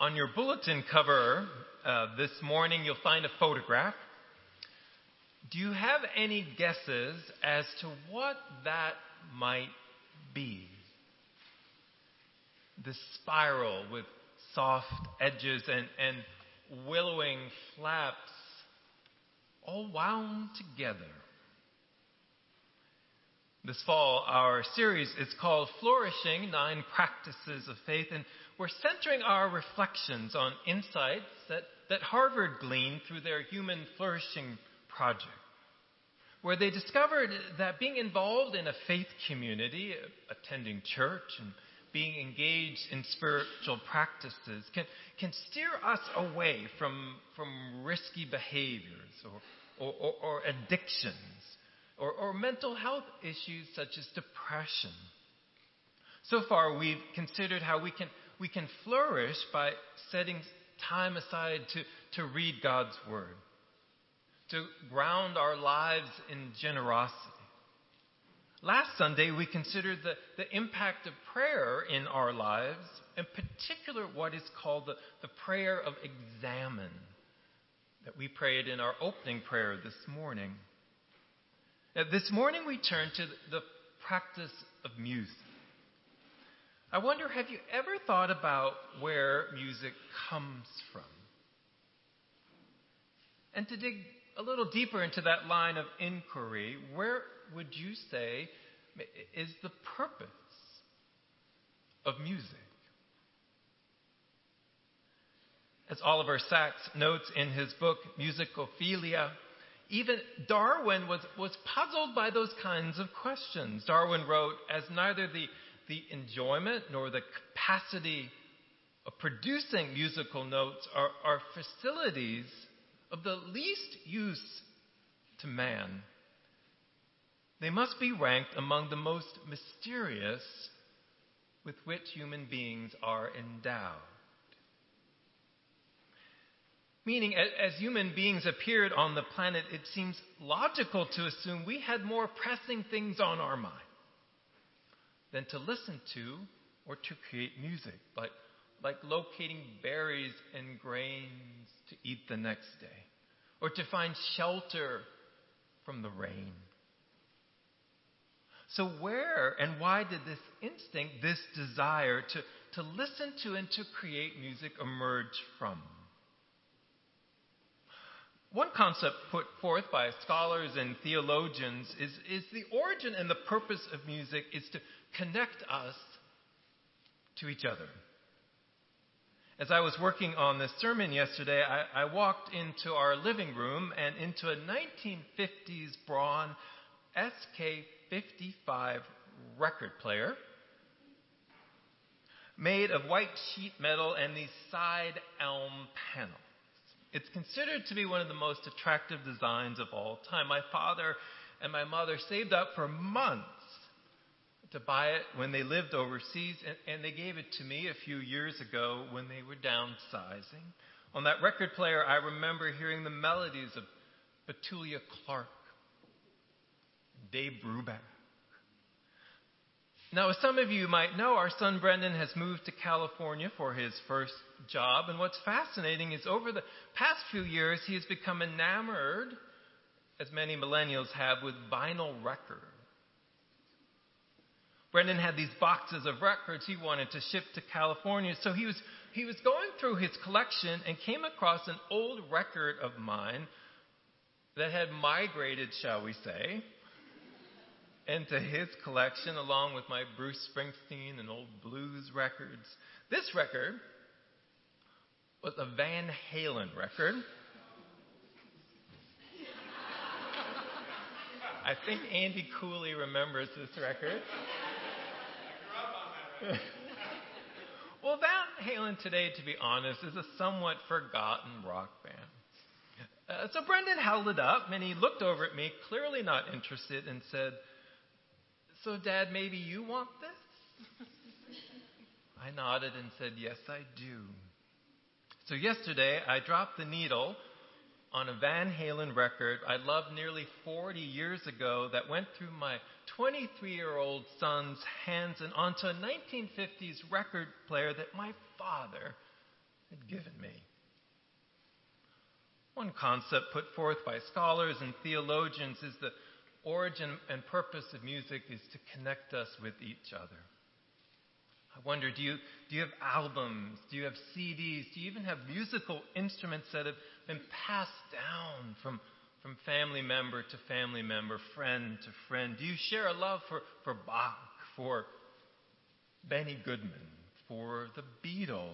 On your bulletin cover uh, this morning, you'll find a photograph. Do you have any guesses as to what that might be? This spiral with soft edges and, and willowing flaps all wound together. This fall, our series is called Flourishing Nine Practices of Faith, and we're centering our reflections on insights that, that Harvard gleaned through their Human Flourishing Project, where they discovered that being involved in a faith community, attending church, and being engaged in spiritual practices can, can steer us away from, from risky behaviors or, or, or, or addictions mental health issues such as depression. So far, we've considered how we can, we can flourish by setting time aside to, to read God's Word, to ground our lives in generosity. Last Sunday, we considered the, the impact of prayer in our lives, in particular, what is called the, the prayer of examen that we prayed in our opening prayer this morning. Now, this morning we turn to the practice of music. I wonder, have you ever thought about where music comes from? And to dig a little deeper into that line of inquiry, where would you say is the purpose of music? As Oliver Sacks notes in his book, Musicophilia, even Darwin was, was puzzled by those kinds of questions. Darwin wrote, as neither the, the enjoyment nor the capacity of producing musical notes are, are facilities of the least use to man, they must be ranked among the most mysterious with which human beings are endowed. Meaning, as human beings appeared on the planet, it seems logical to assume we had more pressing things on our mind than to listen to or to create music, like, like locating berries and grains to eat the next day, or to find shelter from the rain. So, where and why did this instinct, this desire to, to listen to and to create music emerge from? One concept put forth by scholars and theologians is, is the origin and the purpose of music is to connect us to each other. As I was working on this sermon yesterday, I, I walked into our living room and into a 1950s Braun SK55 record player made of white sheet metal and these side elm panels. It's considered to be one of the most attractive designs of all time. My father and my mother saved up for months to buy it when they lived overseas, and, and, they gave it to me a few years ago when they were downsizing. On that record player, I remember hearing the melodies of Petula Clark, Dave Brubeck. Now, as some of you might know, our son Brendan has moved to California for his first job. And what's fascinating is over the past few years, he has become enamored, as many millennials have, with vinyl records. Brendan had these boxes of records he wanted to ship to California. So he was, he was going through his collection and came across an old record of mine that had migrated, shall we say, into his collection along with my Bruce Springsteen and old blues records. This record was a Van Halen record. I think Andy Cooley remembers this record. well, Van Halen today, to be honest, is a somewhat forgotten rock band. Uh, so Brendan held it up and he looked over at me, clearly not interested, and said, So, Dad, maybe you want this? I nodded and said, Yes, I do. So yesterday, I dropped the needle on a Van Halen record I loved nearly 40 years ago that went through my 23 year old son's hands and onto a 1950s record player that my father had given me. One concept put forth by scholars and theologians is the origin and purpose of music is to connect us with each other. I wonder, do you, do you have albums? Do you have CDs? Do you even have musical instruments that have been passed down from, from family member to family member, friend to friend? Do you share a love for, for Bach, for Benny Goodman, for the Beatles,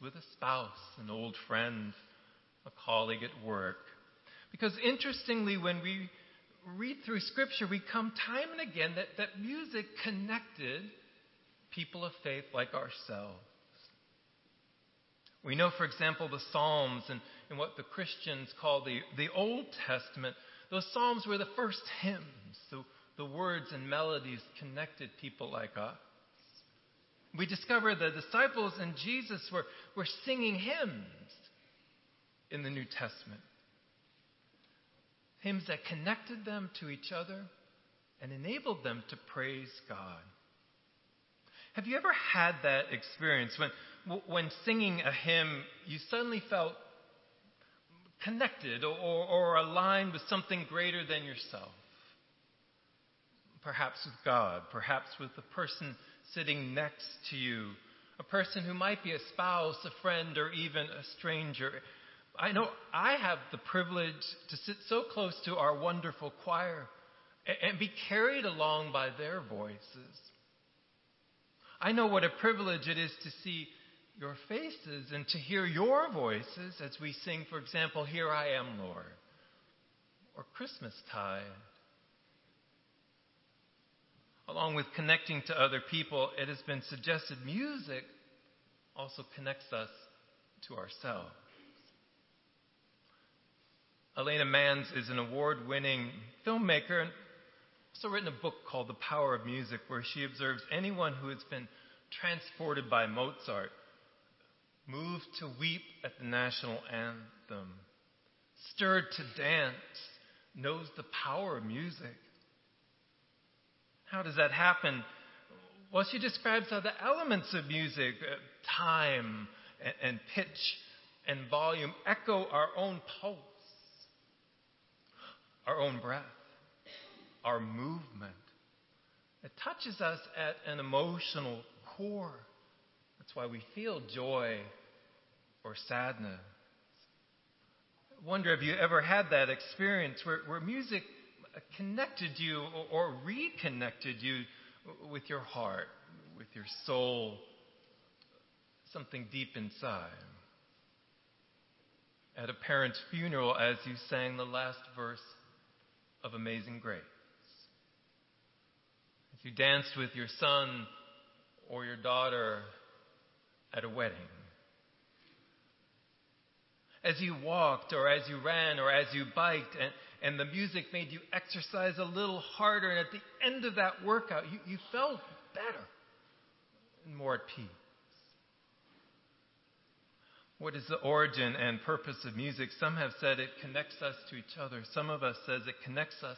with a spouse, an old friend, a colleague at work? Because interestingly, when we read through Scripture, we come time and again that, that music connected people of faith like ourselves. We know, for example, the Psalms and, and what the Christians call the, the Old Testament. Those Psalms were the first hymns. So the words and melodies connected people like us. We discover the disciples and Jesus were, were singing hymns in the New Testament. Hymns that connected them to each other and enabled them to praise God. Have you ever had that experience when, when singing a hymn, you suddenly felt connected or, or aligned with something greater than yourself? Perhaps with God, perhaps with the person sitting next to you, a person who might be a spouse, a friend, or even a stranger. I know I have the privilege to sit so close to our wonderful choir and be carried along by their voices. I know what a privilege it is to see your faces and to hear your voices as we sing, for example, Here I Am, Lord, or Christmas Tide. Along with connecting to other people, it has been suggested music also connects us to ourselves. Elena Mannes is an award winning filmmaker and also written a book called The Power of Music, where she observes anyone who has been transported by Mozart, moved to weep at the national anthem, stirred to dance, knows the power of music. How does that happen? Well, she describes how the elements of music, uh, time and, and pitch and volume, echo our own pulse our own breath, our movement. It touches us at an emotional core. That's why we feel joy or sadness. I wonder if you ever had that experience where, where music connected you or, or reconnected you with your heart, with your soul, something deep inside. At a parent's funeral, as you sang the last verse of Amazing Grace. If you danced with your son or your daughter at a wedding. As you walked or as you ran or as you biked and, and the music made you exercise a little harder, and at the end of that workout, you, you felt better and more at peace. What is the origin and purpose of music? Some have said it connects us to each other. Some of us says it connects us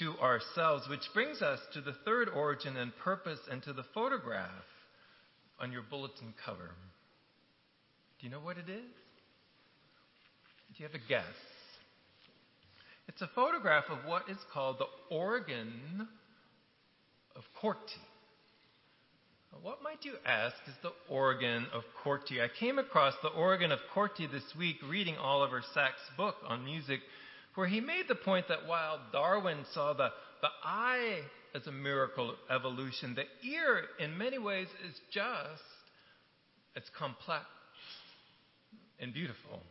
to ourselves, which brings us to the third origin and purpose and to the photograph on your bulletin cover. Do you know what it is? Do you have a guess? It's a photograph of what is called the organ of Corti. What might you ask is the organ of Corti? I came across the organ of Corti this week reading Oliver Sacks' book on music, where he made the point that while Darwin saw the, the eye as a miracle of evolution, the ear in many ways is just as complex and beautiful.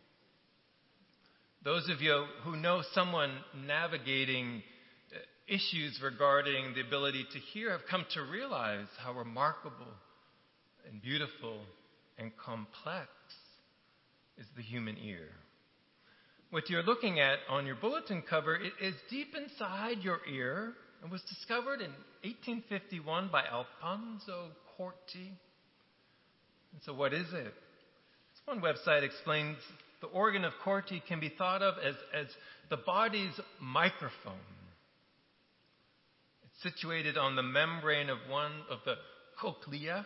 Those of you who know someone navigating issues regarding the ability to hear have come to realize how remarkable and beautiful and complex is the human ear. What you're looking at on your bulletin cover is deep inside your ear and was discovered in 1851 by Alfonso Corti. And so, what is it? This one website explains the organ of Corti can be thought of as, as the body's microphone situated on the membrane of one of the cochlea.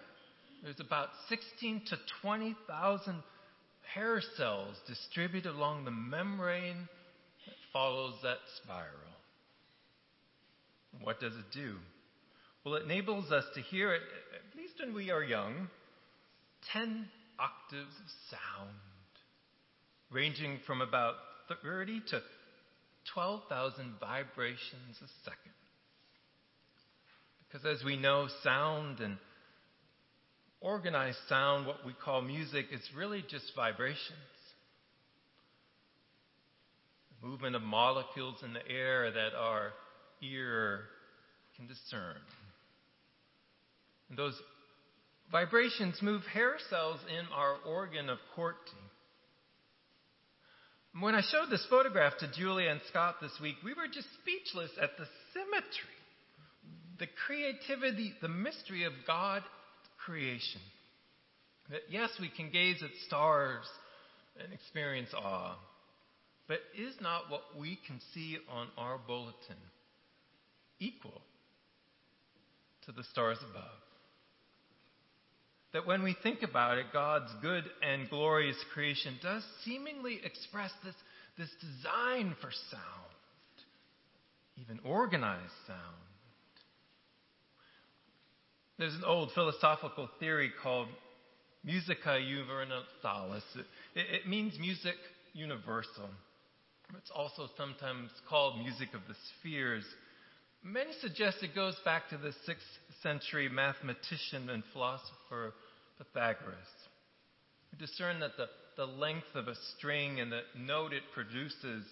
There's about 16 to 20,000 hair cells distributed along the membrane that follows that spiral. What does it do? Well, it enables us to hear at least when we are young, 10 octaves of sound, ranging from about 30 to 12,000 vibrations a second. Because as we know, sound and organized sound, what we call music, is really just vibrations. The movement of molecules in the air that our ear can discern. And those vibrations move hair cells in our organ of Corti. When I showed this photograph to Julia and Scott this week, we were just speechless at the symmetry, the creativity, the mystery of God creation. That yes, we can gaze at stars and experience awe, but is not what we can see on our bulletin equal to the stars above? That when we think about it, God's good and glorious creation does seemingly express this, this design for sound, even organized sound. There's an old philosophical theory called musica universalis. It, it, means music universal. It's also sometimes called music of the spheres. Many suggest it goes back to the 6th century mathematician and philosopher Pythagoras, who discerned that the, the length of a string and the note it produces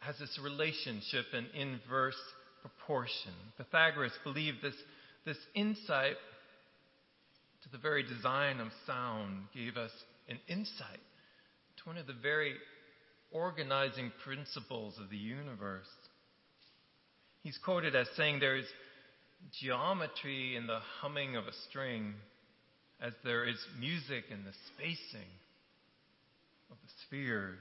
has this relationship in inverse proportion. Pythagoras believed this this insight to the very design of sound gave us an insight to one of the very organizing principles of the universe. He's quoted as saying there is geometry in the humming of a string, as there is music in the spacing of the spheres.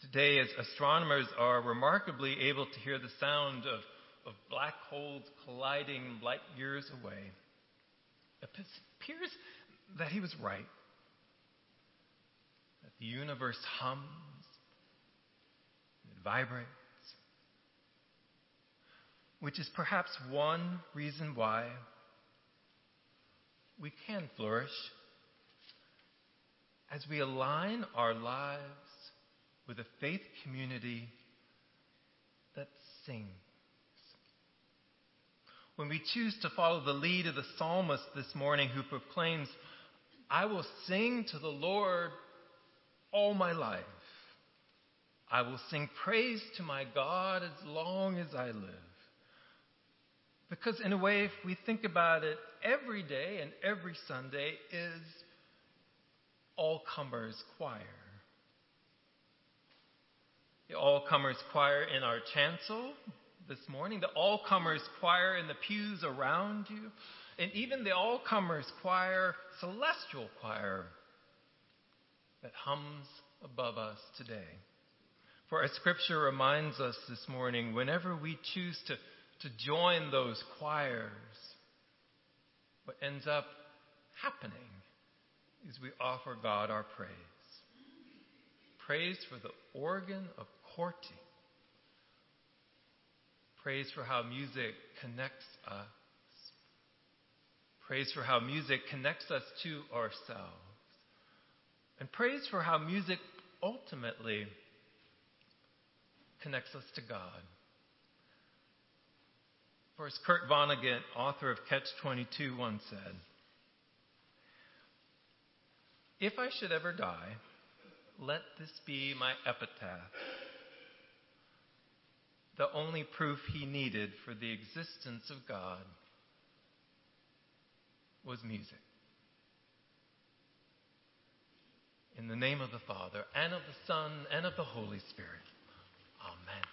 Today, as astronomers are remarkably able to hear the sound of of black holes colliding light years away, it appears that he was right. That the universe hums, it vibrates, which is perhaps one reason why we can flourish as we align our lives with a faith community that sings when we choose to follow the lead of the psalmist this morning who proclaims, I will sing to the Lord all my life. I will sing praise to my God as long as I live. Because, in a way, if we think about it, every day and every Sunday is all comers choir. The all comers choir in our chancel, this morning, the all comers choir in the pews around you, and even the all comers choir, celestial choir, that hums above us today. For as scripture reminds us this morning, whenever we choose to, to join those choirs, what ends up happening is we offer God our praise. Praise for the organ of Corti Praise for how music connects us. Praise for how music connects us to ourselves. And praise for how music ultimately connects us to God. For as Kurt Vonnegut, author of Catch 22, once said, If I should ever die, let this be my epitaph the only proof he needed for the existence of God was music. In the name of the Father, and of the Son, and of the Holy Spirit. Amen.